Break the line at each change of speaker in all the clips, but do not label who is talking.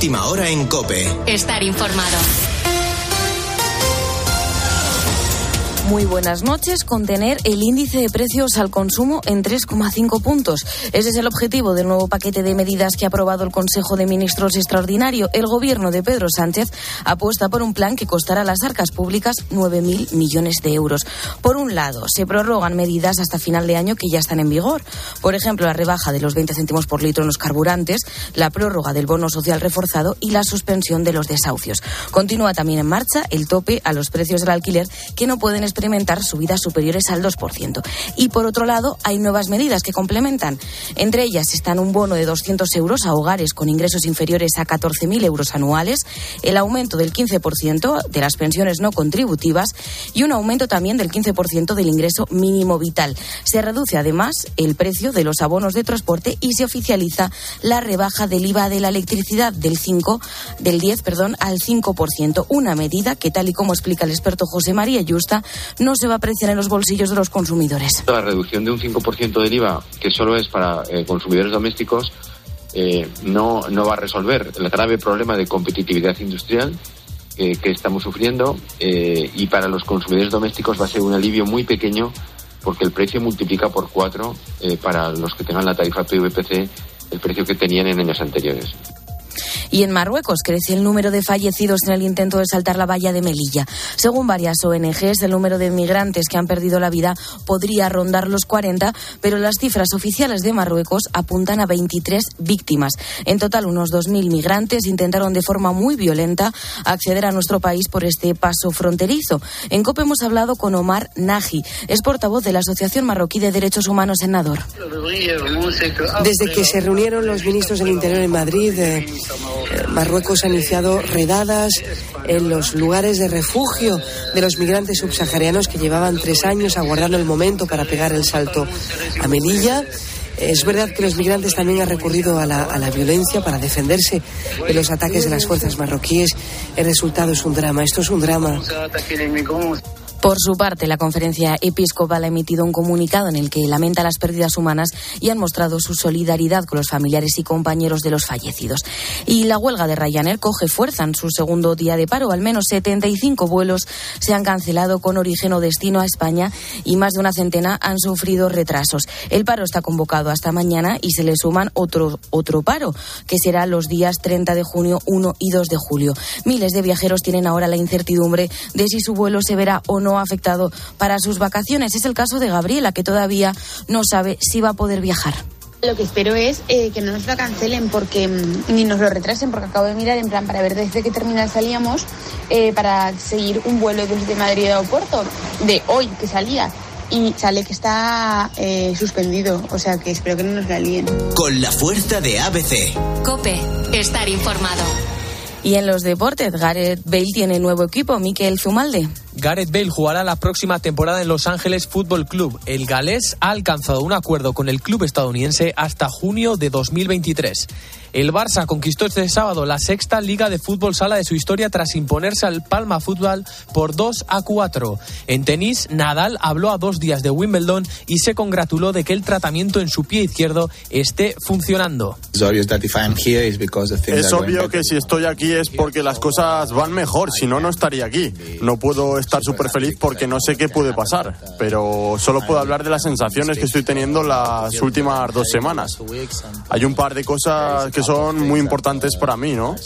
última hora en Cope.
Estar informado.
Muy buenas noches. Contener el índice de precios al consumo en 3,5 puntos. Ese es el objetivo del nuevo paquete de medidas que ha aprobado el Consejo de Ministros extraordinario. El gobierno de Pedro Sánchez apuesta por un plan que costará a las arcas públicas 9.000 millones de euros. Por un lado, se prorrogan medidas hasta final de año que ya están en vigor. Por ejemplo, la rebaja de los 20 céntimos por litro en los carburantes, la prórroga del bono social reforzado y la suspensión de los desahucios. Continúa también en marcha el tope a los precios del alquiler que no pueden esperar experimentar subidas superiores al 2%. Y por otro lado, hay nuevas medidas que complementan. Entre ellas están un bono de 200 euros a hogares con ingresos inferiores a 14.000 euros anuales, el aumento del 15% de las pensiones no contributivas y un aumento también del 15% del ingreso mínimo vital. Se reduce además el precio de los abonos de transporte y se oficializa la rebaja del IVA de la electricidad del 5 del 10, perdón, al 5%, una medida que tal y como explica el experto José María Yusta no se va a apreciar en los bolsillos de los consumidores.
La reducción de un 5% del IVA, que solo es para eh, consumidores domésticos, eh, no, no va a resolver el grave problema de competitividad industrial que estamos sufriendo eh, y para los consumidores domésticos va a ser un alivio muy pequeño porque el precio multiplica por cuatro para los que tengan la tarifa PVPC el precio que tenían en años anteriores.
Y en Marruecos crece el número de fallecidos en el intento de saltar la valla de Melilla. Según varias ONGs, el número de migrantes que han perdido la vida podría rondar los 40, pero las cifras oficiales de Marruecos apuntan a 23 víctimas. En total, unos 2.000 migrantes intentaron de forma muy violenta acceder a nuestro país por este paso fronterizo. En COPE hemos hablado con Omar Naji, es portavoz de la Asociación Marroquí de Derechos Humanos en Nador.
Desde que se reunieron los ministros del Interior en Madrid, eh, Marruecos ha iniciado redadas en los lugares de refugio de los migrantes subsaharianos que llevaban tres años aguardando el momento para pegar el salto a Melilla. Es verdad que los migrantes también han recurrido a la, a la, violencia para defenderse de los ataques de las fuerzas marroquíes. El resultado es un drama. Esto es un drama.
Por su parte, la conferencia episcopal ha emitido un comunicado en el que lamenta las pérdidas humanas y han mostrado su solidaridad con los familiares y compañeros de los fallecidos. Y la huelga de Ryanair coge fuerza en su segundo día de paro. Al menos 75 vuelos se han cancelado con origen o destino a España y más de una centena han sufrido retrasos. El paro está convocado hasta mañana y se le suman otro, otro paro, que será los días 30 de junio, 1 y 2 de julio. Miles de viajeros tienen ahora la incertidumbre de si su vuelo se verá o no ha afectado para sus vacaciones. Es el caso de Gabriela, que todavía no sabe si va a poder viajar.
Lo que espero es eh, que no nos lo cancelen porque mm, ni nos lo retrasen, porque acabo de mirar en plan para ver desde qué terminal salíamos eh, para seguir un vuelo desde Madrid a aeropuerto de hoy que salía y sale que está eh, suspendido, o sea que espero que no nos la líen.
Con la fuerza de ABC.
Cope, estar informado.
Y en los deportes, Gareth Bale tiene nuevo equipo, Miquel Zumalde.
Gareth Bale jugará la próxima temporada en Los Ángeles Fútbol Club. El galés ha alcanzado un acuerdo con el club estadounidense hasta junio de 2023. El Barça conquistó este sábado la sexta Liga de Fútbol Sala de su historia tras imponerse al Palma Fútbol por 2 a 4. En tenis, Nadal habló a dos días de Wimbledon y se congratuló de que el tratamiento en su pie izquierdo esté funcionando.
Es obvio que si estoy aquí es porque las cosas van mejor, si no, no estaría aquí. No puedo estar súper feliz porque no sé qué puede pasar, pero solo puedo hablar de las sensaciones que estoy teniendo las últimas dos semanas. Hay un par de cosas que son muy importantes para mí, ¿no?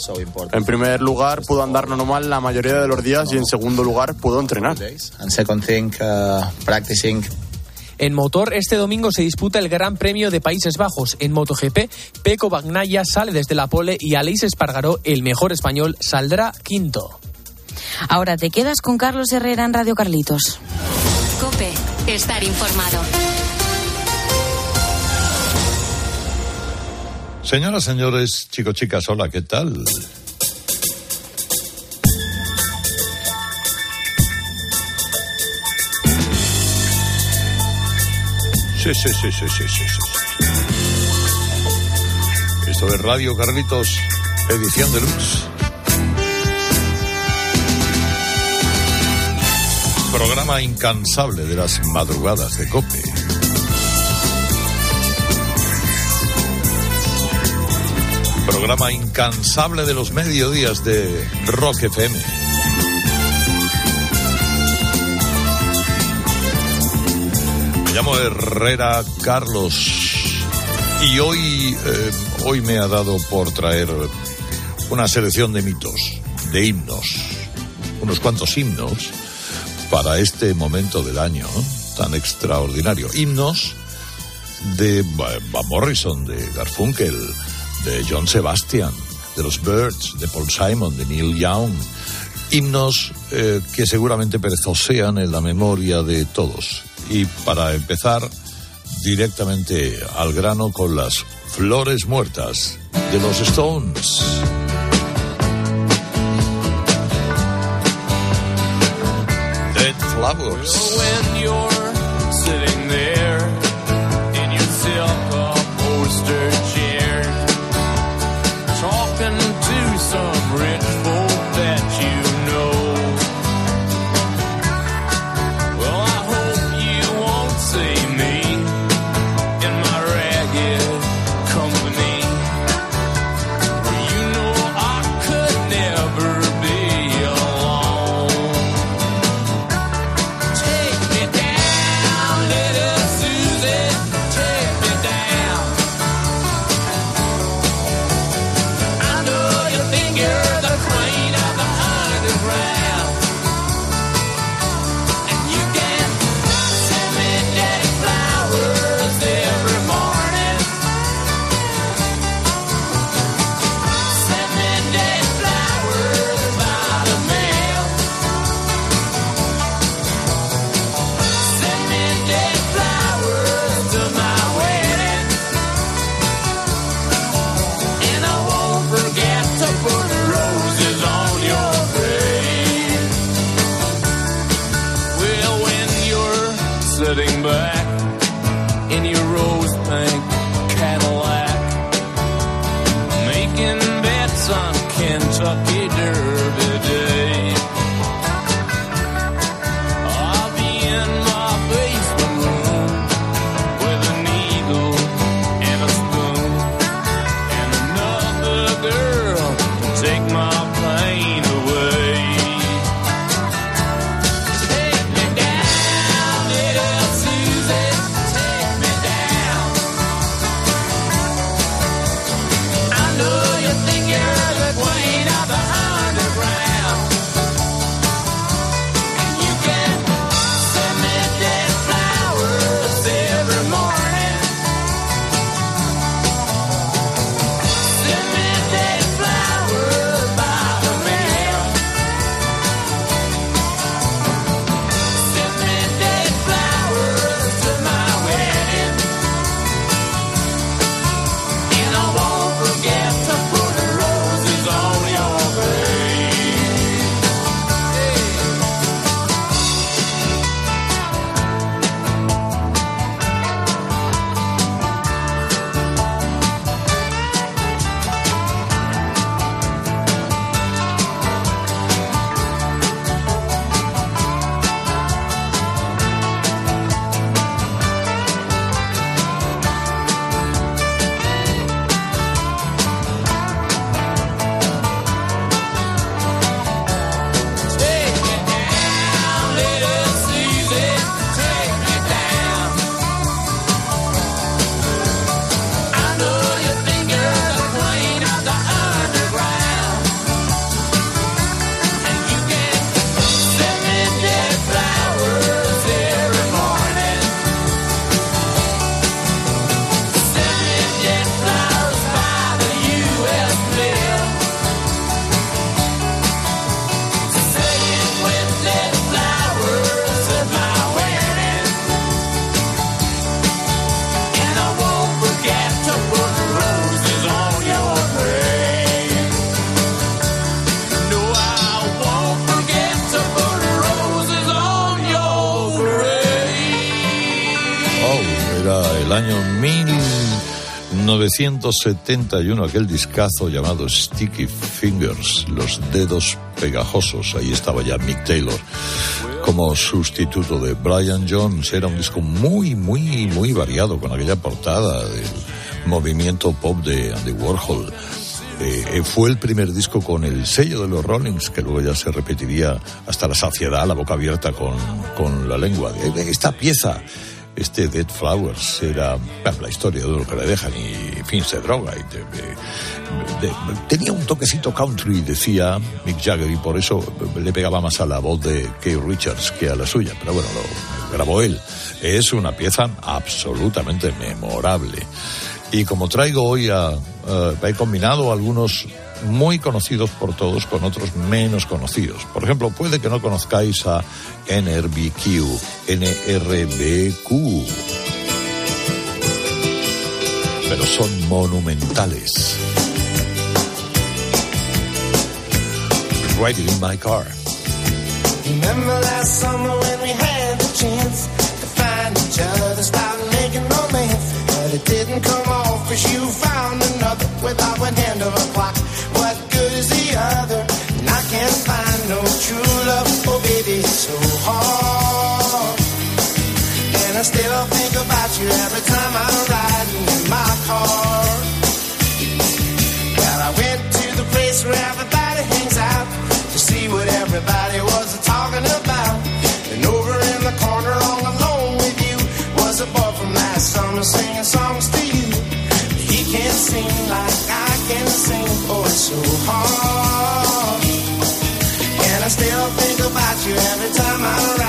En primer lugar, puedo andar normal la mayoría de los días y en segundo lugar, puedo entrenar.
En motor, este domingo se disputa el Gran Premio de Países Bajos. En MotoGP, Peco Bagnaya sale desde la pole y Aleix Espargaró, el mejor español, saldrá quinto.
Ahora te quedas con Carlos Herrera en Radio Carlitos.
Cope, estar informado.
Señoras, señores, chicos, chicas, hola, ¿qué tal? Sí, sí, sí, sí, sí, sí, sí. Esto es Radio Carlitos, edición de luz. Programa incansable de las madrugadas de Cope.
Programa incansable de los mediodías de Rock FM. Me llamo Herrera Carlos y hoy, eh, hoy me ha dado por traer una selección de mitos, de himnos, unos cuantos himnos para este momento del año tan extraordinario. Himnos de Van Morrison, de Garfunkel, de John Sebastian, de los Birds, de Paul Simon, de Neil Young. Himnos eh, que seguramente perezosean en la memoria de todos. Y para empezar, directamente al grano con las flores muertas de los Stones. Dead Flowers. 1971, aquel discazo llamado Sticky Fingers, los dedos pegajosos. Ahí estaba ya Mick Taylor como sustituto de Brian Jones. Era un disco muy, muy, muy variado con aquella portada del movimiento pop de Andy Warhol.
Eh, fue el primer disco con el sello de los Rollings, que luego ya se repetiría hasta la saciedad, la boca abierta con, con la lengua. Eh, Esta pieza, este Dead Flowers, era la historia de lo que le dejan y, fin, se droga. Y te- tenía un toquecito country, decía Mick Jagger, y por eso le pegaba más a la voz de Keith Richards que a la suya. Pero bueno, lo grabó él. Es una pieza absolutamente memorable. Y como traigo hoy a, eh, he combinado algunos muy conocidos por todos con otros menos conocidos. Por ejemplo, puede que no conozcáis a NRBQ, NRBQ, pero son monumentales. Riding in my car.
Remember last summer when we had the chance to find each other, start making romance, but it didn't come off as you found another without one hand of a still think about you every time I'm riding in my car. Well, I went to the place where everybody hangs out to see what everybody was talking about. And over in the corner, all alone with you, was a boy from last summer singing songs to you. He can't sing like I can sing, oh, it's so hard. And I still think about you every time I'm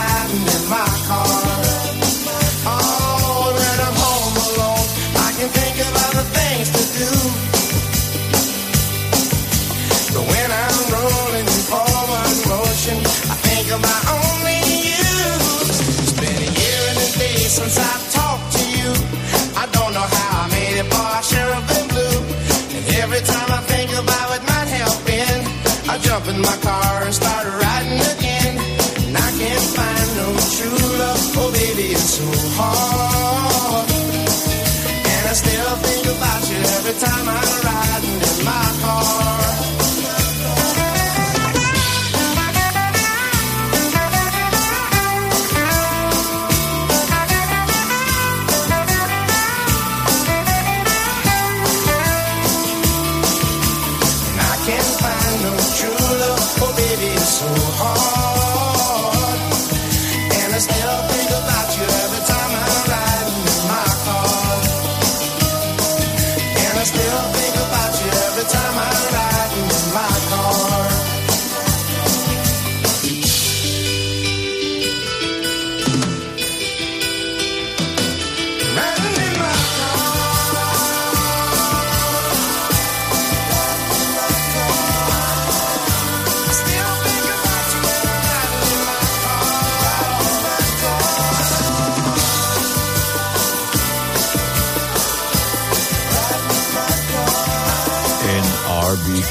my car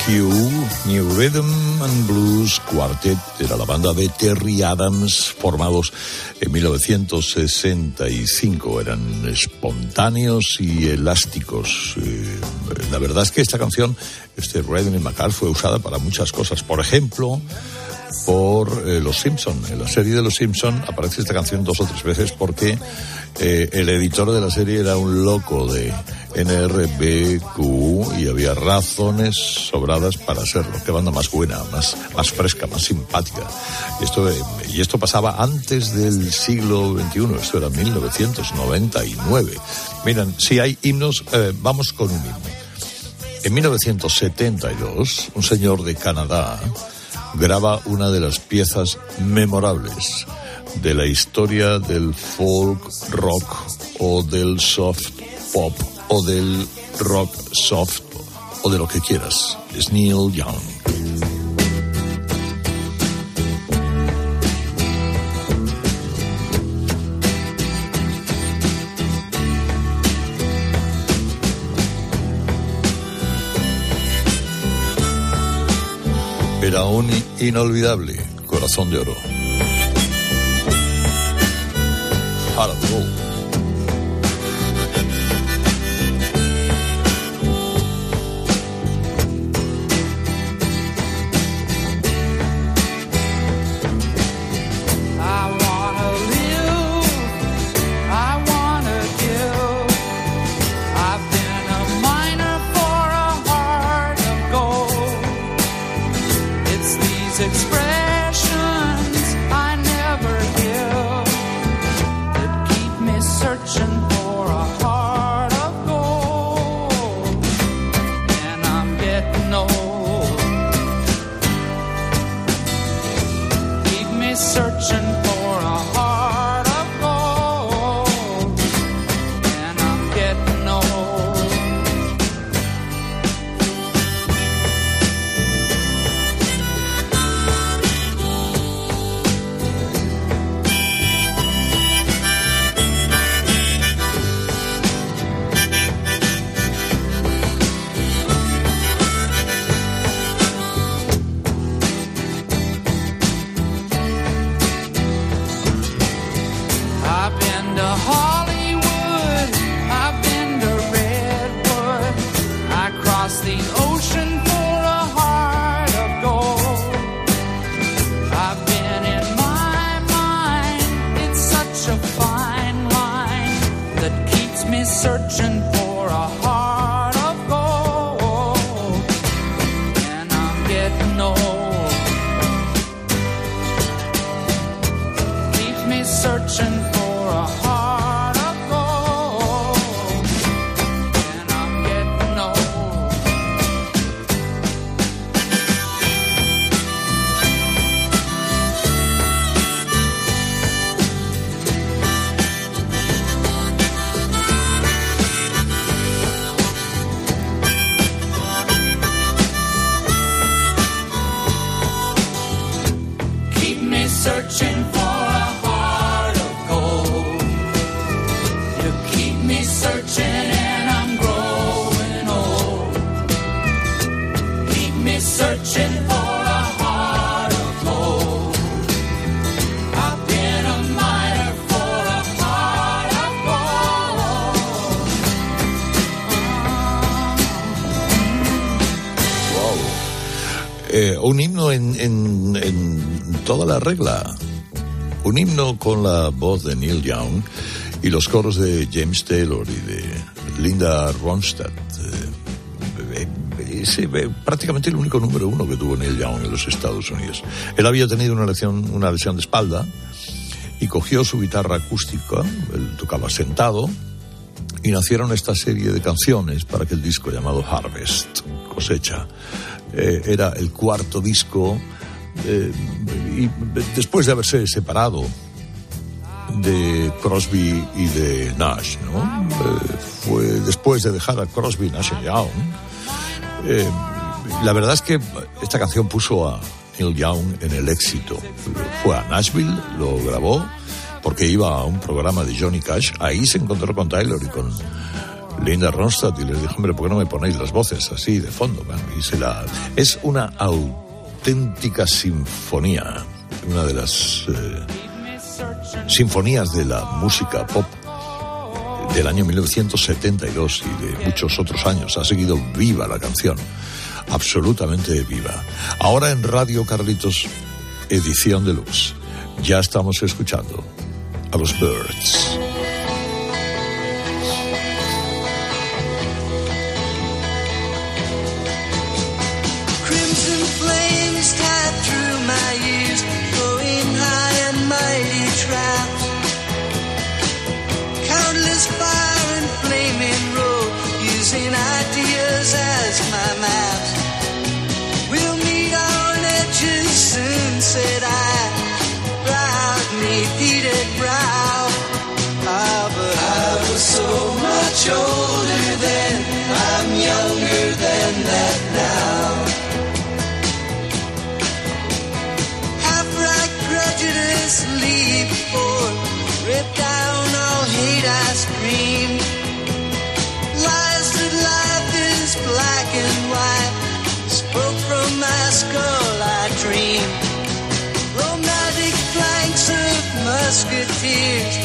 New Rhythm and Blues Quartet, era la banda de Terry Adams, formados en 1965. Eran espontáneos y elásticos. Eh, la verdad es que esta canción, este Rhythm My Car, fue usada para muchas cosas. Por ejemplo, por eh, Los Simpson. En la serie de Los Simpson aparece esta canción dos o tres veces porque eh, el editor de la serie era un loco de NRBQ y había razones sobradas para serlo. Qué banda más buena, más, más fresca, más simpática. Y esto, eh, y esto pasaba antes del siglo XXI, esto era 1999. Miren, si hay himnos, vamos con un himno. En 1972, un señor de Canadá graba una de las piezas memorables de la historia del folk rock o del soft pop o del rock soft o de lo que quieras. Es Neil Young. Era un inolvidable corazón de oro.
Searching for a heart of gold. You keep me searching and I'm growing old. Keep me searching for a heart of gold. I've been a miner for a heart of gold.
Eh, un himno en, en- en toda la regla. Un himno con la voz de Neil Young y los coros de James Taylor y de Linda Ronstadt. Es eh, prácticamente el único número uno que tuvo Neil Young en los Estados Unidos. Él había tenido una lesión, una lesión de espalda y cogió su guitarra acústica, él tocaba sentado, y nacieron esta serie de canciones para aquel disco llamado Harvest, cosecha. Eh, era el cuarto disco eh, y después de haberse separado de Crosby y de Nash, ¿no? Eh, fue después de dejar a Crosby, Nash y Young. eh, la verdad es que esta canción puso a Neil Young en el éxito. Fue a Nashville, lo grabó, porque iba a un programa de Johnny Cash. Ahí se encontró con Tyler y con Linda Ronstadt y les dijo, hombre, ¿por qué no me ponéis las voces así de fondo? man?" Y se la... Es una auténtica sinfonía, una de las eh, sinfonías de la música pop del año 1972 y de muchos otros años. Ha seguido viva la canción, absolutamente viva. Ahora en Radio Carlitos, edición deluxe. Ya estamos escuchando a los Birds.
Ideas as my maps. tears.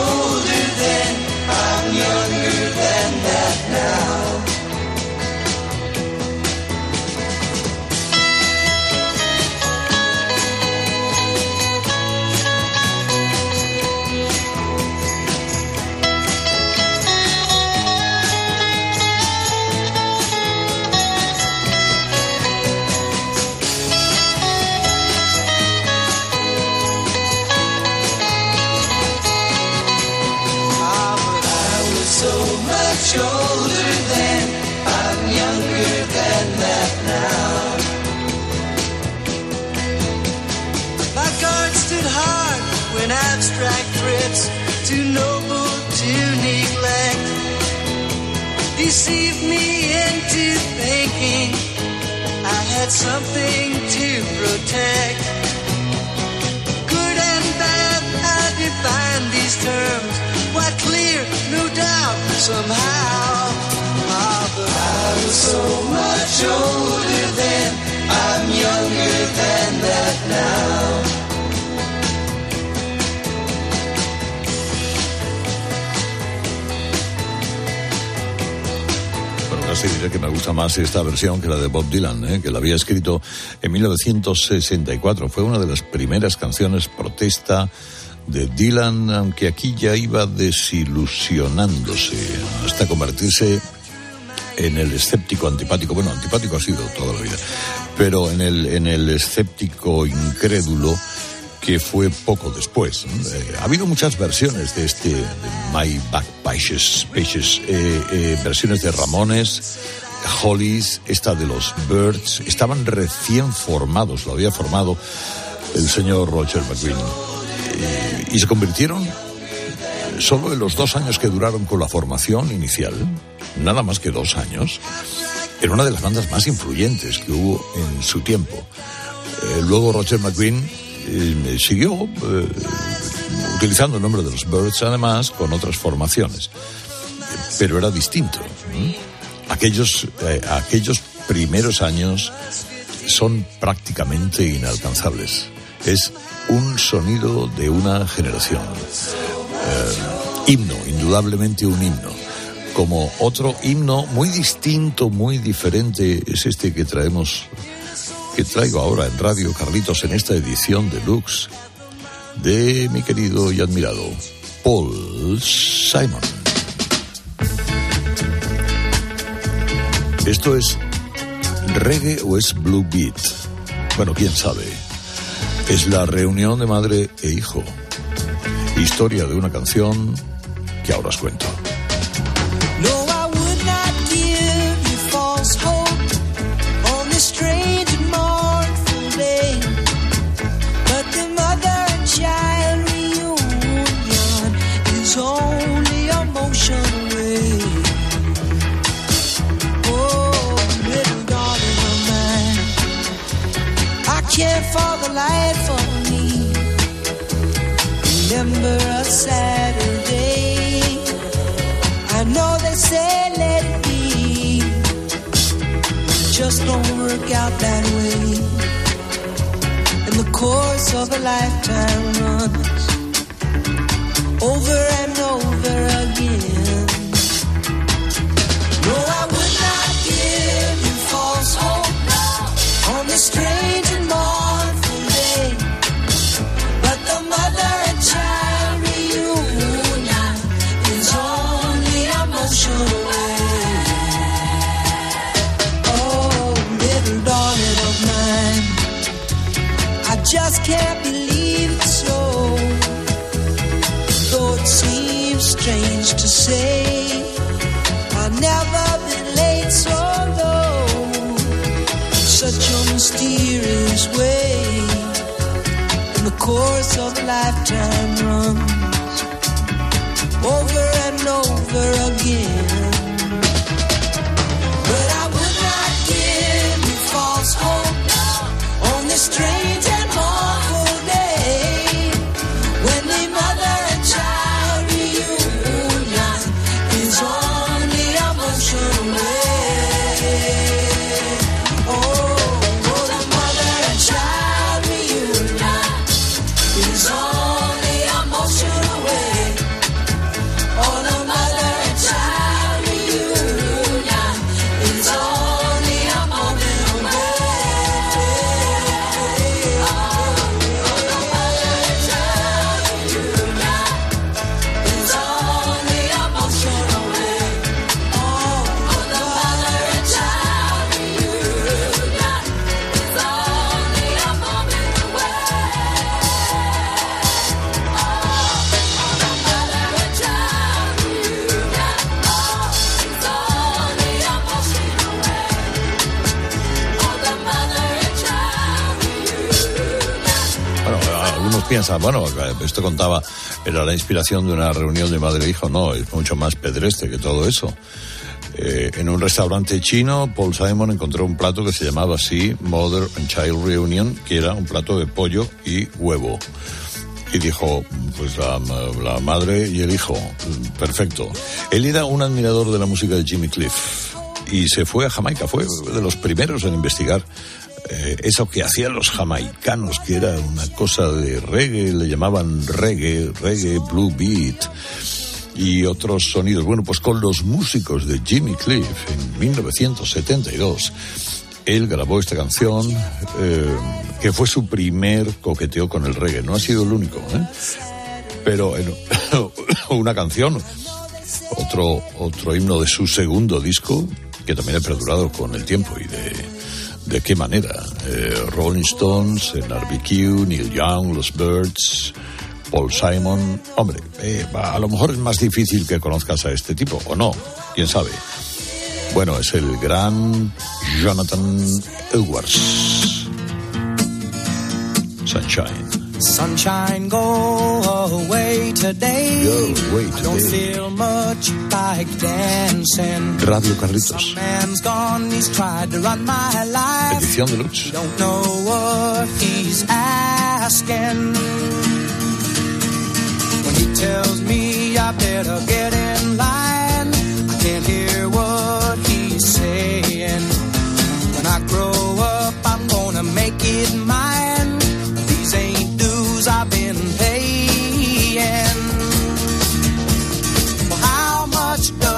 Much
versión que la de Bob Dylan, ¿eh? que la había escrito en 1964. Fue una de las primeras canciones protesta de Dylan, aunque aquí ya iba desilusionándose hasta convertirse en el escéptico antipático. Bueno, antipático ha sido toda la vida, pero en el, en el escéptico incrédulo que fue poco después. Eh, ha habido muchas versiones de este de My Back Pages eh, eh, versiones de Ramones, Hollies, esta de los Birds, estaban recién formados, lo había formado el señor Roger. Eh, y se convirtieron solo en los dos años que duraron con la formación inicial, nada más que dos años, en una de las bandas más influyentes que hubo en su tiempo. Eh, luego Roger McGuinn eh, siguió eh, utilizando el nombre de los Birds, además, con otras formaciones. Pero era distinto. Aquellos, eh, aquellos primeros años son prácticamente inalcanzables. Es un sonido de una generación. Eh, himno, indudablemente un himno. Como otro himno muy distinto, muy diferente, es este que traemos, que traigo ahora en Radio Carlitos en esta edición deluxe de mi querido y admirado Paul Simon. Esto es reggae o es blue beat. Bueno, quién sabe. Es la reunión de madre e hijo. Historia de una canción que ahora os cuento.
Saturday. I know they say let it be. Just don't work out that way. And the course of a lifetime runs over and over course of lifetime runs over and over again.
Bueno, esto contaba, era la inspiración de una reunión de madre e hijo. No, es mucho más pedestre que todo eso. Eh, en un restaurante chino, Paul Simon encontró un plato que se llamaba así, Mother and Child Reunion, que era un plato de pollo y huevo. Y dijo, pues la, la madre y el hijo, perfecto. Él era un admirador de la música de Jimmy Cliff y se fue a Jamaica, fue de los primeros en investigar eh, eso que hacían los jamaicanos, que era una cosa de reggae, le llamaban reggae, reggae blue beat y otros sonidos. Bueno, pues con los músicos de Jimmy Cliff en 1972, él grabó esta canción eh, que fue su primer coqueteo con el reggae. No ha sido el único, ¿eh? pero en una canción, otro, otro himno de su segundo disco, que también ha perdurado con el tiempo y de, de qué manera. Eh, Rolling Stones, RBQ, Neil Young, Los Birds, Paul Simon. Hombre, eh, a lo mejor es más difícil que conozcas a este tipo, o no, quién sabe. Bueno, es el gran Jonathan Edwards. Sunshine.
Sunshine, go away today.
Go away
I don't feel much like dancing.
Radio Carlitos.
Man's gone, he's tried to run my life.
Edición deluxe.
Don't know what he's asking. When he tells me I better get in line, I can't hear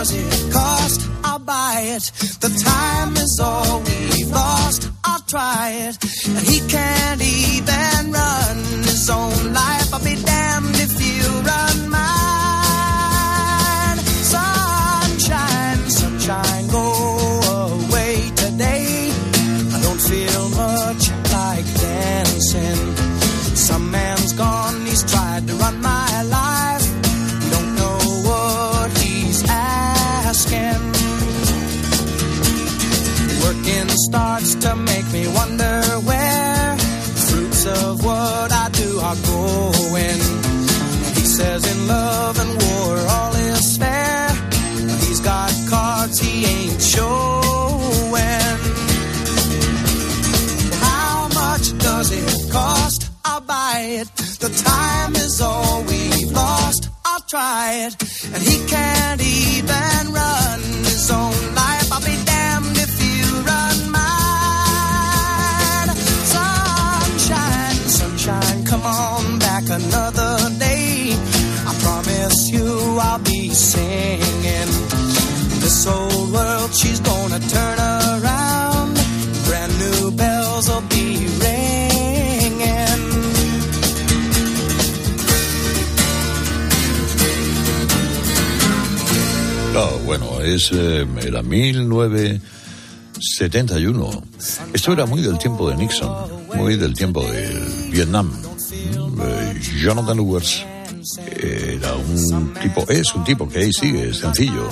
does it cost? I'll buy it. The time is all we've lost. I'll try it. And he can't even run his own life. I'll be damned
es eh, era 1971. Esto era muy del tiempo de Nixon, muy del tiempo de Vietnam. Mm, eh, Jonathan Edwards era un tipo, es un tipo que ahí sigue, sencillo.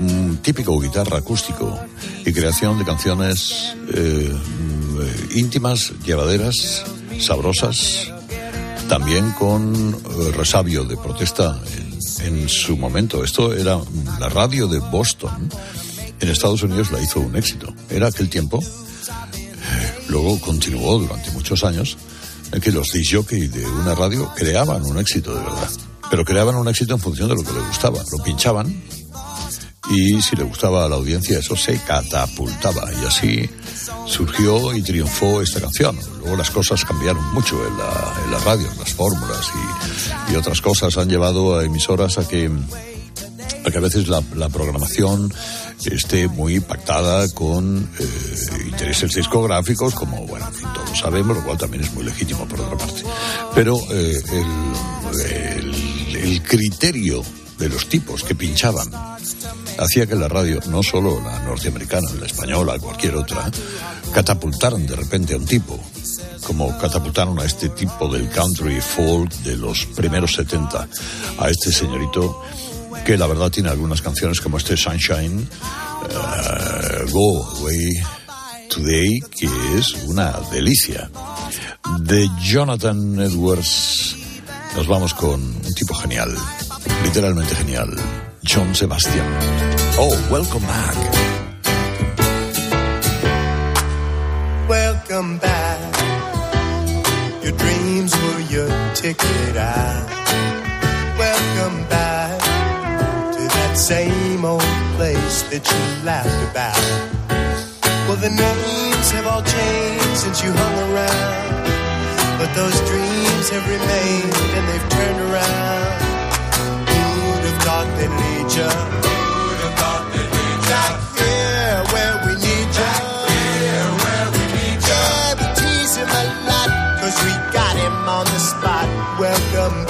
Un típico guitarra acústico y creación de canciones eh, mm, íntimas, llevaderas, sabrosas, también con eh, resabio de protesta en, su momento. Esto era la radio de Boston. En Estados Unidos la hizo un éxito. Era aquel tiempo. eh, Luego continuó durante muchos años en que los disc de una radio creaban un éxito de verdad. Pero creaban un éxito en función de lo que le gustaba. Lo pinchaban y si le gustaba a la audiencia eso se catapultaba y así surgió y triunfó esta canción. Luego las cosas cambiaron mucho en la, en radio, las fórmulas y, otras cosas han llevado a emisoras a que, a que a veces la, programación esté muy pactada con eh, intereses discográficos, como, bueno, todos sabemos, lo cual también es muy legítimo por otra parte. Pero eh, el criterio de los tipos que pinchaban hacía que la radio, no solo la norteamericana, la española, cualquier otra, catapultaran de repente a un tipo, como catapultaron a este tipo del country folk de los primeros 70, a este señorito que la verdad tiene algunas canciones como este Sunshine, eh, Go Away Today, que es una delicia. De Jonathan Edwards nos vamos con un tipo genial, literalmente genial, John Sebastian. Oh, welcome back.
Welcome back to that same old place that you laughed about. Well, the names have all changed since you hung around. But those dreams have remained and they've turned around. Who'd have thought they'd lead you? Welcome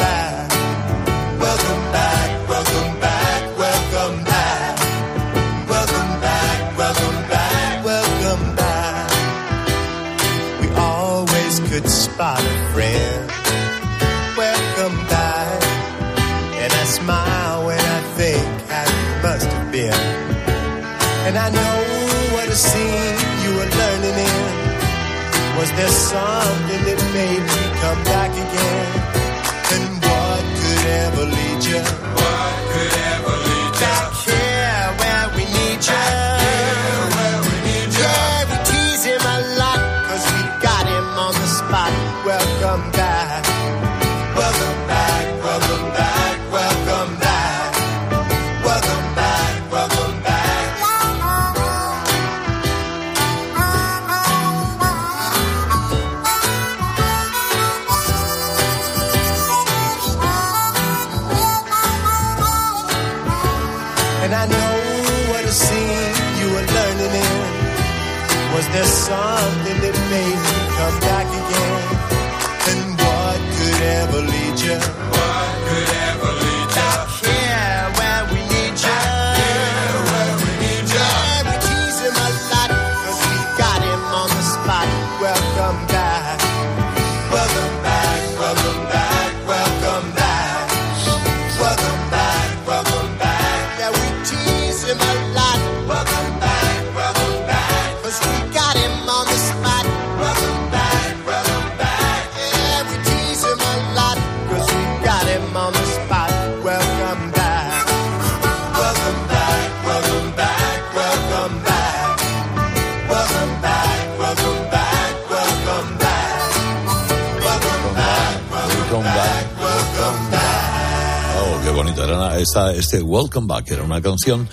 bonita. Era esta, este Welcome Back era una canción,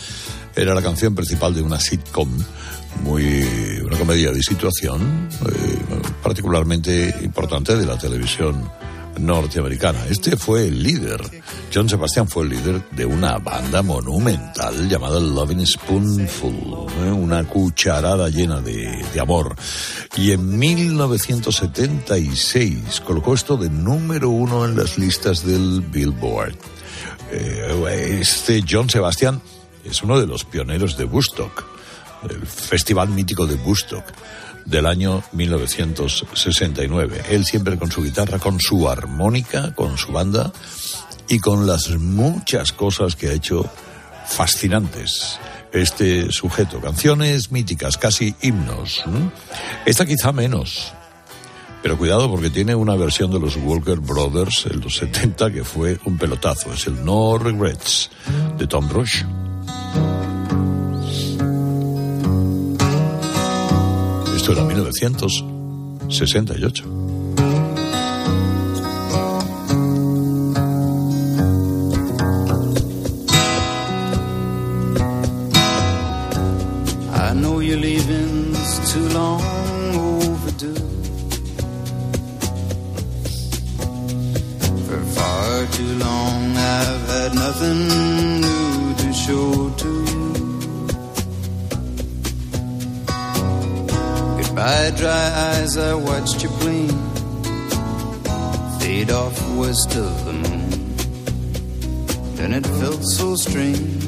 era la canción principal de una sitcom, muy, una comedia de situación, eh, particularmente importante de la televisión norteamericana. Este fue el líder, John Sebastian fue el líder de una banda monumental llamada Loving Spoonful, ¿eh? una cucharada llena de, de amor. Y en 1976 colocó esto de número uno en las listas del Billboard. Eh, este John Sebastian es uno de los pioneros de Woodstock, el festival mítico de Woodstock del año 1969. Él siempre con su guitarra, con su armónica, con su banda y con las muchas cosas que ha hecho fascinantes. Este sujeto, canciones míticas, casi himnos. Esta quizá menos, pero cuidado porque tiene una versión de los Walker Brothers en los 70 que fue un pelotazo. Es el No Regrets de Tom Rush. Esto era 1968.
Nothing new to show to you. Goodbye, dry eyes, I watched you blink. Fade off west of the moon. And it felt so strange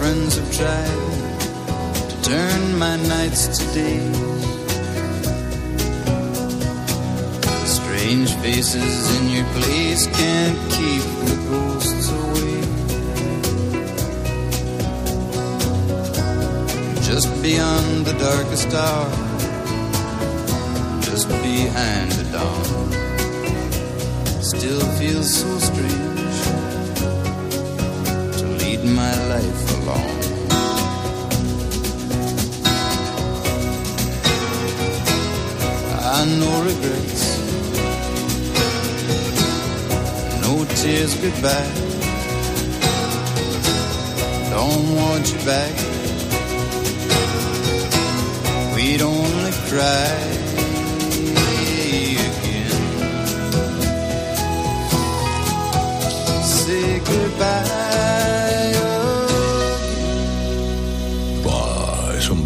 friends have tried to turn my nights to days. Strange faces in your place can't keep the ghosts away. Just beyond the darkest hour, just behind the dawn, still feels so strange lead my life alone. I no regrets, no tears goodbye. Don't want you back. We'd only cry again. Say goodbye.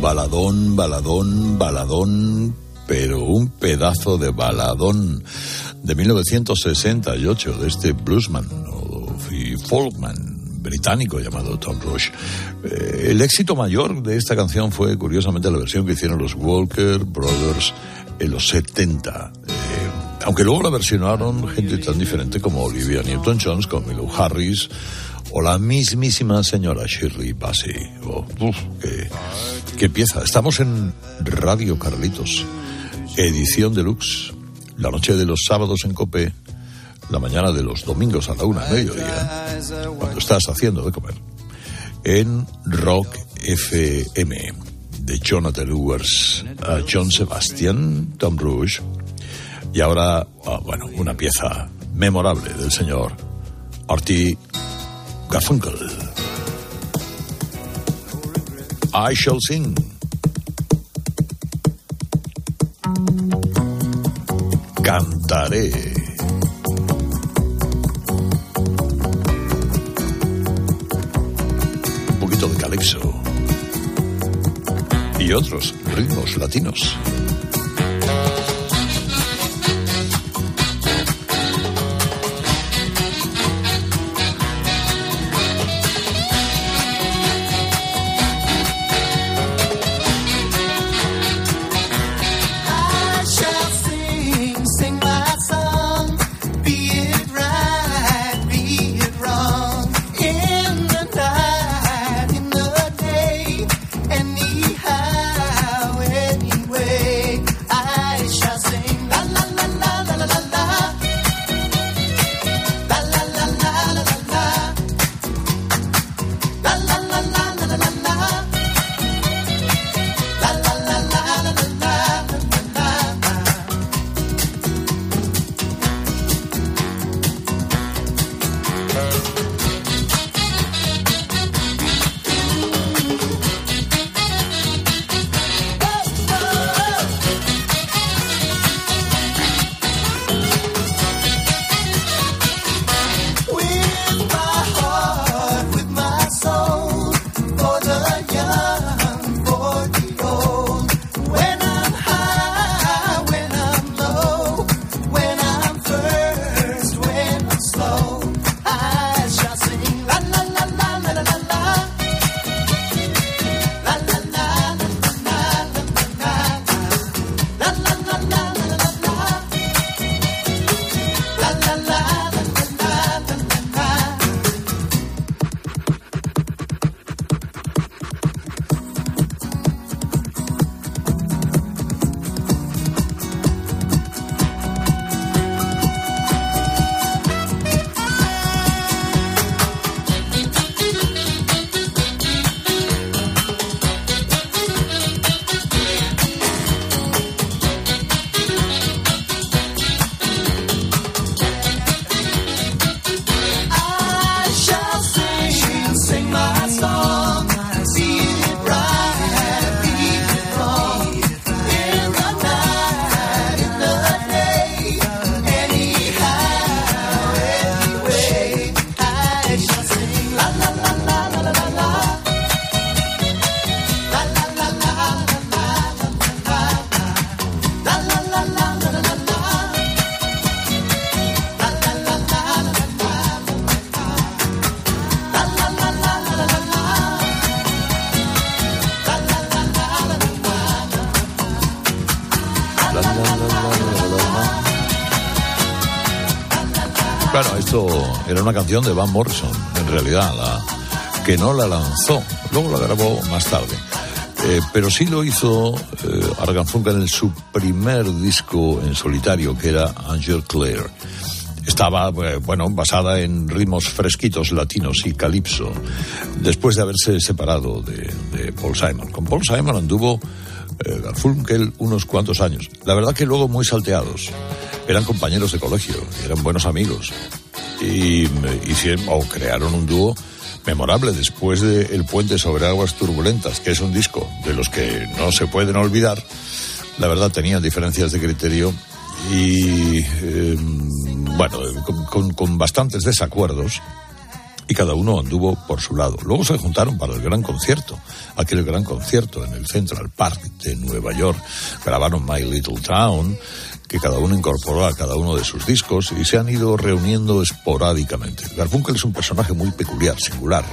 Baladón, baladón, baladón, pero un pedazo de baladón de 1968 de este bluesman y folkman británico llamado Tom Rush. Eh, el éxito mayor de esta canción fue curiosamente la versión que hicieron los Walker Brothers en los 70. Eh, aunque luego la versionaron gente tan diferente como Olivia Newton-Jones, como Milo Harris o la mismísima señora Shirley Bassey. Oh, qué, pieza. Estamos en Radio Carlitos, edición deluxe, la noche de los sábados en Cope, la mañana de los domingos a la una mediodía, cuando estás haciendo de comer, en Rock FM, de Jonathan Ewers a John Sebastian, Tom Rouge, y ahora, ah, bueno, una pieza memorable del señor Artie Garfunkel. I shall sing. Cantaré. Un poquito de calipso. Y otros ritmos latinos. Era una canción de Van Morrison, en realidad, la, que no la lanzó, luego la grabó más tarde. Eh, pero sí lo hizo eh, Argan Funkel en su primer disco en solitario, que era Angel Clare. Estaba, eh, bueno, basada en ritmos fresquitos latinos y calipso, después de haberse separado de, de Paul Simon. Con Paul Simon anduvo eh, Garfunkel unos cuantos años. La verdad que luego muy salteados. Eran compañeros de colegio, eran buenos amigos. Y hicieron, o crearon un dúo memorable después de El puente sobre aguas turbulentas, que es un disco de los que no se pueden olvidar. La verdad tenían diferencias de criterio y, eh, bueno, con, con- con bastantes desacuerdos y cada uno anduvo por su lado. Luego se juntaron para el gran concierto, aquel gran concierto en el Central Park de Nueva York. Grabaron My Little Town, que cada uno incorporó a cada uno de sus discos y se han ido reuniendo esporádicamente. Garfunkel es un personaje muy peculiar, singular.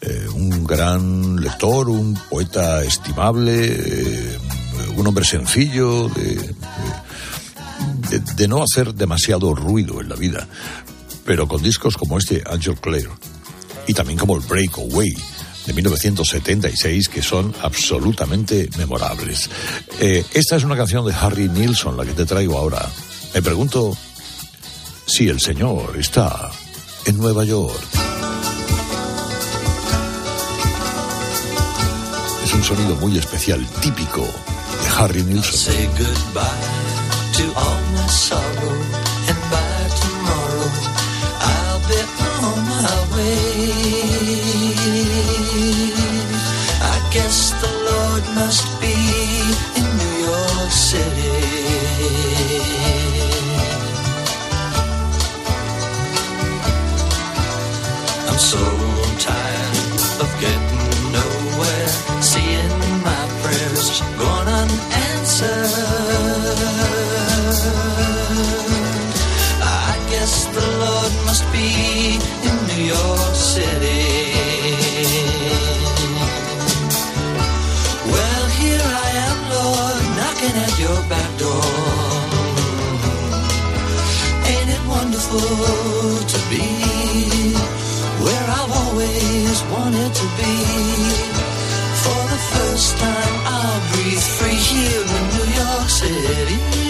Eh, un gran lector, un poeta estimable, eh, un hombre sencillo, de, de- de- no hacer demasiado ruido en la vida pero con discos como este Angel Clare y también como el Breakaway de 1976 que son absolutamente memorables. Eh, esta es una canción de Harry Nilsson, la que te traigo ahora. Me pregunto si el señor está en Nueva York. Es un sonido muy especial, típico de Harry Nilsson.
Be? For the first time, I'll breathe free here in New York City.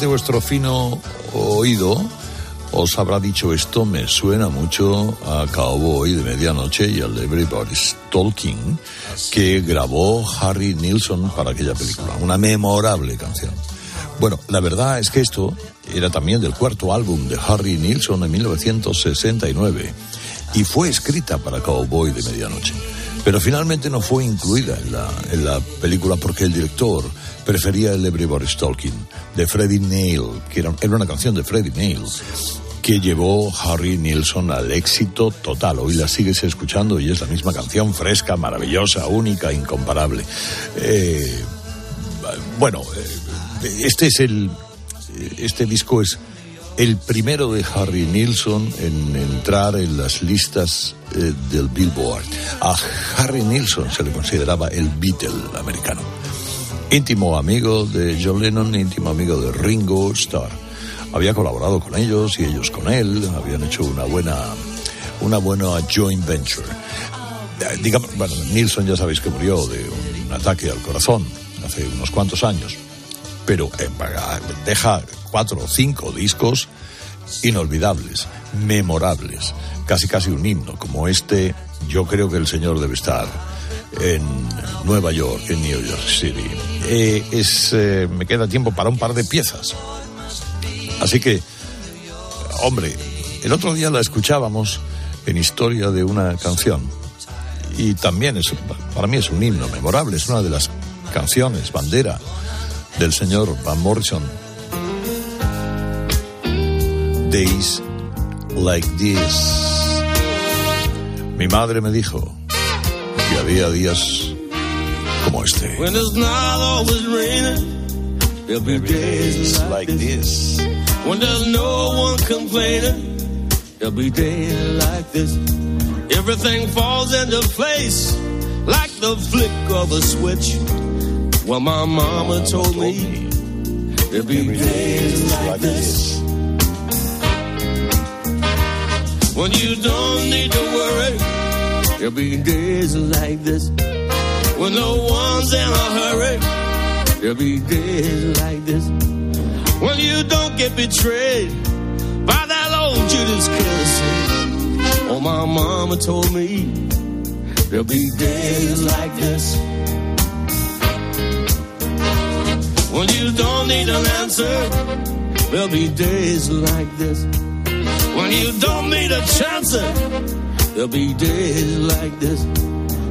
Seguramente vuestro fino oído os habrá dicho esto, me suena mucho a Cowboy de Medianoche y al Everybody's Talking que grabó Harry Nilsson para aquella película. Una memorable canción. Bueno, la verdad es que esto era también del cuarto álbum de Harry Nilsson en 1969 y fue escrita para Cowboy de Medianoche. Pero finalmente no fue incluida en la película porque el director prefería el Everybody's Talking de Freddie Neil, que era, una canción de Freddie Neil que llevó Harry Nilsson al éxito total. Hoy la sigues escuchando y es la misma canción, fresca, maravillosa, única, incomparable. Eh, bueno, eh, este es el. Este disco es el primero de Harry Nilsson en entrar en las listas eh, del Billboard. A Harry Nilsson se le consideraba el Beatle americano. Íntimo amigo de John Lennon, íntimo amigo de Ringo Starr. Había colaborado con ellos y ellos con él, habían hecho una buena, una buena joint venture. Eh, Digamos, bueno, Nilsson ya sabéis que murió de un ataque al corazón hace unos cuantos años, pero deja cuatro o cinco discos inolvidables, memorables, casi casi un himno, como este, yo creo que el señor debe estar en Nueva York, en New York City. Eh, es, eh, me queda tiempo para un par de piezas. Así que, hombre, el otro día la escuchábamos en Historia de una canción. Y también es, para mí es un himno memorable, es una de las canciones, bandera del señor Van Morrison. Days like this. Mi madre me dijo había días como este.
When it's not always raining, there'll be days like this. When there's no one complaining, there'll be days like this. Everything falls into place like the flick of a switch. Well, my mama told me there'll be days like this. When you don't need to worry, there'll be days like this. When no one's in a hurry, there'll be days like this. When you don't get betrayed by that old Judas kiss. Oh, my mama told me there'll be days like this. When you don't need an answer, there'll be days like this. When you don't need a chance, there'll be days like this.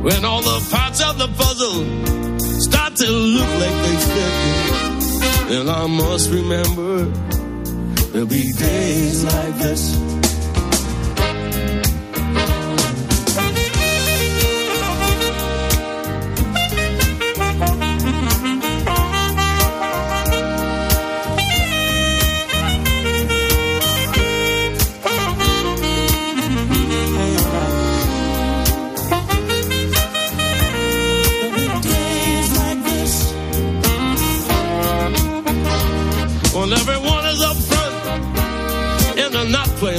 When all the parts of the puzzle start to look like they fit. And I must remember there'll be days like this.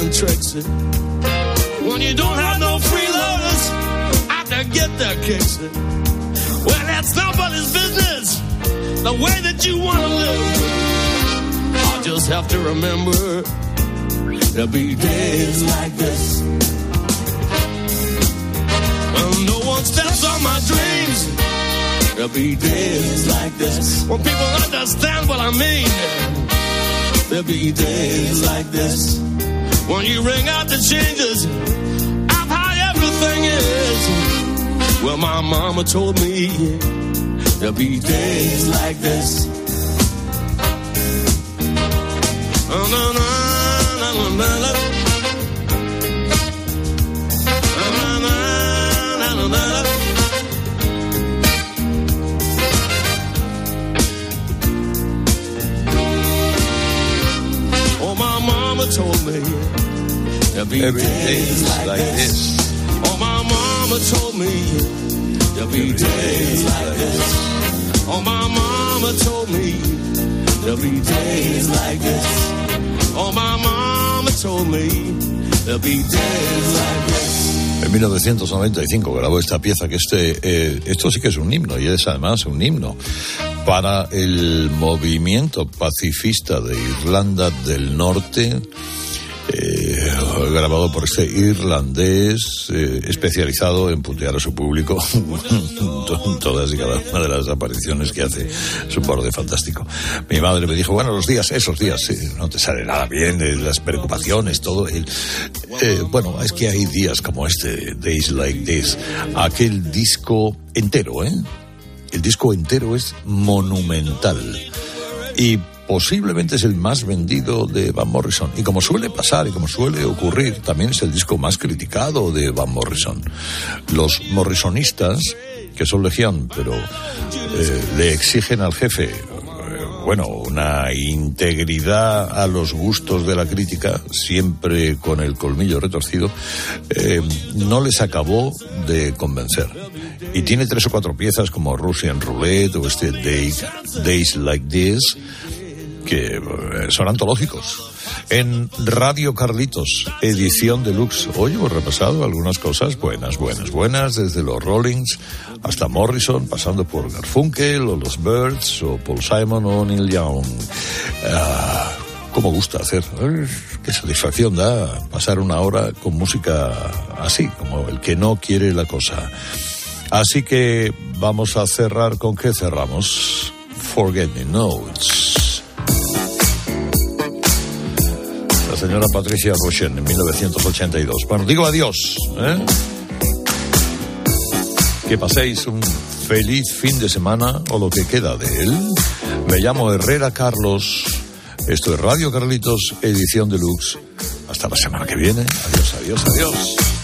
Tricks. When you don't have no freeloaders out to get their kicks. Well, that's nobody's business. The way that you want to live. I just have to remember there'll be days like this. When no one steps on my dreams. There'll be days like this. When people understand what I mean. There'll be days like this. When you ring out the changes of how everything is. Well, my mama told me there'll be days like this. Oh. Oh. Oh, my mama told me there'll be
Every
days
day's
like,
like
this. Oh, my mama told me there'll be days like this. Oh, my mama told me there'll be days like this. Oh, my mama told me there'll be days like this.
En 1995 grabó esta pieza que este, eh, esto sí que es un himno y es además un himno para el movimiento pacifista de Irlanda del Norte, grabado por este irlandés eh, especializado en putear a su público todas y cada una de las apariciones que hace. Es un borde fantástico. Mi madre me dijo, bueno, los días, esos días, no te sale nada bien, eh, las preocupaciones, todo. eh, bueno, es que hay días como este, Days Like This, aquel disco entero, ¿eh? El disco entero es monumental. Y posiblemente es el más vendido de Van Morrison. Y como suele pasar y como suele ocurrir, también es el disco más criticado de Van Morrison. Los morrisonistas, que son legión, pero eh, le exigen al jefe eh, bueno, una integridad a los gustos de la crítica, siempre con el colmillo retorcido, eh, no les acabó de convencer. Y tiene tres o cuatro piezas como Russian Roulette o este Day- Days Like This, que eh, son antológicos. En Radio Carlitos, edición deluxe. Hoy hemos repasado algunas cosas buenas, buenas, buenas, desde los Rollings hasta Morrison, pasando por Garfunkel o los Birds o Paul Simon o Neil Young. Ah, ¿Cómo gusta hacer? Qué satisfacción da pasar una hora con música así, como el que no quiere la cosa. Así que vamos a cerrar con qué cerramos. Forget Me Notes. Señora Patricia Rochen en 1982. Bueno, digo adiós. ¿eh? Que paséis un feliz fin de semana o lo que queda de él. Me llamo Herrera Carlos. Esto es Radio Carlitos, edición deluxe. Hasta la semana que viene. Adiós, adiós, adiós.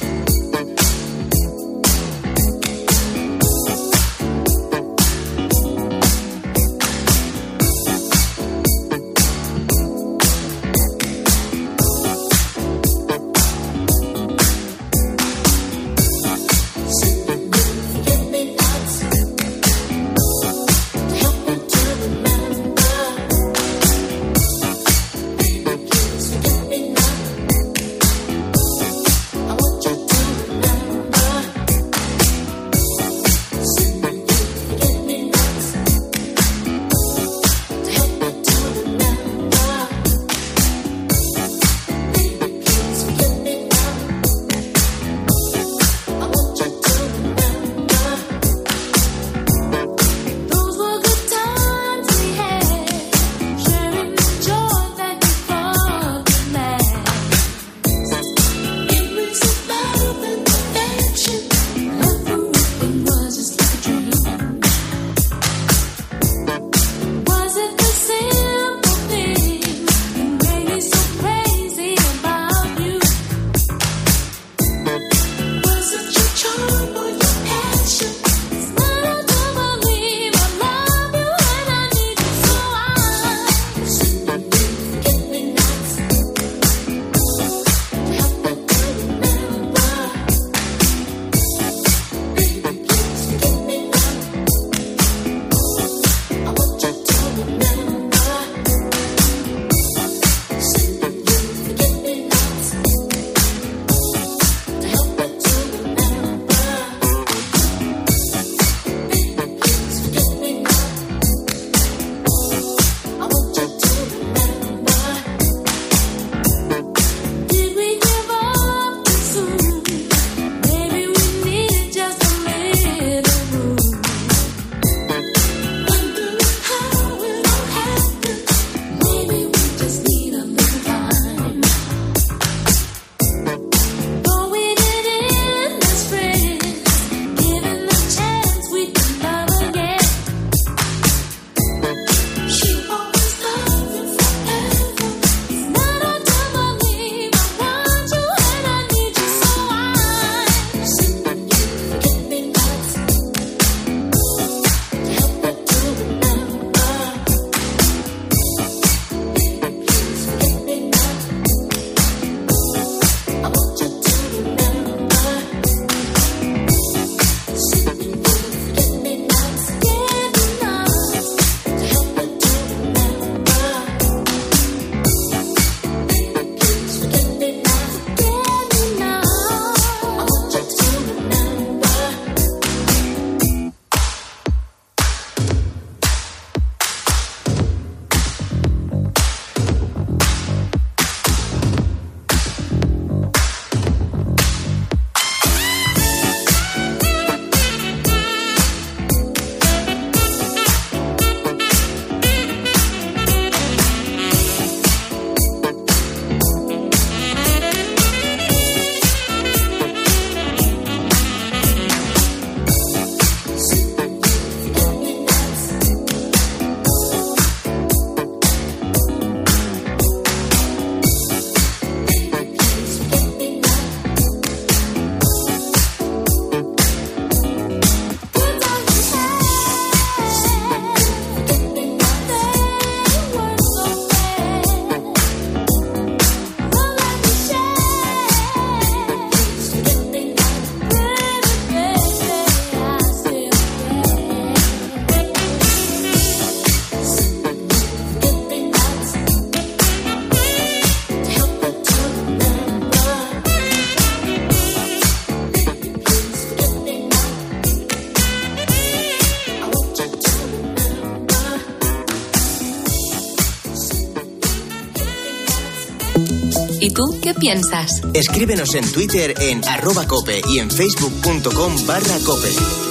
Piensas?
Escríbenos en Twitter en arroba cope y en facebook.com barra cope.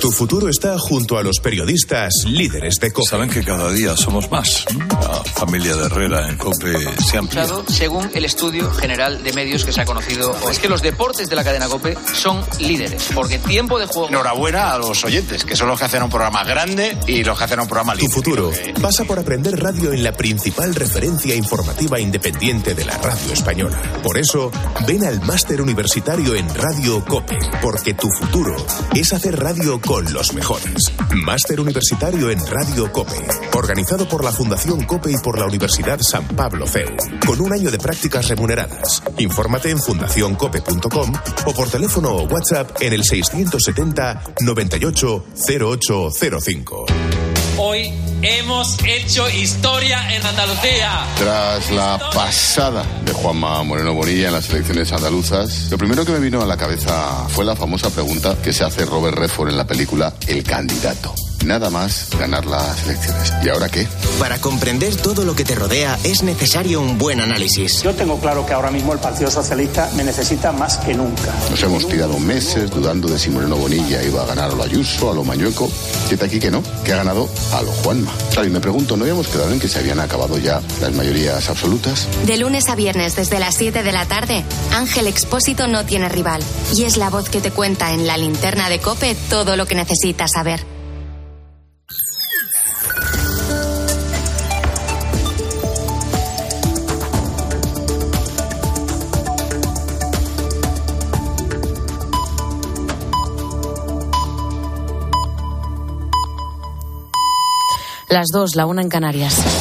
Tu futuro está junto a los periodistas líderes de COPE.
Saben que cada día somos más. La familia de Herrera en COPE se amplía.
según el estudio general de medios que se ha conocido. Es que los deportes de la cadena COPE son líderes, porque tiempo de juego...
Enhorabuena a los oyentes, que son los que hacen un programa grande y los que hacen un programa
Tu
libre.
futuro pasa por aprender radio en la principal referencia informativa independiente de la radio española. Por eso, ven al máster universitario en Radio COPE, porque tu futuro es hacer radio con los mejores. Máster universitario en Radio COPE, organizado por la Fundación COPE y por la Universidad San Pablo CEU, con un año de prácticas remuneradas. Infórmate en fundacioncope.com o por teléfono o WhatsApp en el 670 98 0805.
Hoy hemos hecho historia en Andalucía.
Tras la pasada de Juanma Moreno Bonilla en las elecciones andaluzas, lo primero que me vino a la cabeza fue la famosa pregunta que se hace Robert Redford en la película El candidato. Nada más ganar las elecciones. ¿Y ahora qué?
Para comprender todo lo que te rodea es necesario un buen análisis.
Yo tengo claro que ahora mismo el Partido Socialista me necesita más que nunca.
Nos hemos tirado meses dudando de si Moreno Bonilla iba a ganar a lo Ayuso, a lo Mañueco. Fíjate aquí que no, que ha ganado a lo Juanma. Claro, y me pregunto, ¿no habíamos quedado en que se habían acabado ya las mayorías absolutas?
De lunes a viernes desde las 7 de la tarde, Ángel Expósito no tiene rival y es la voz que te cuenta en la linterna de Cope todo lo que necesitas saber.
Las dos, la una en Canarias.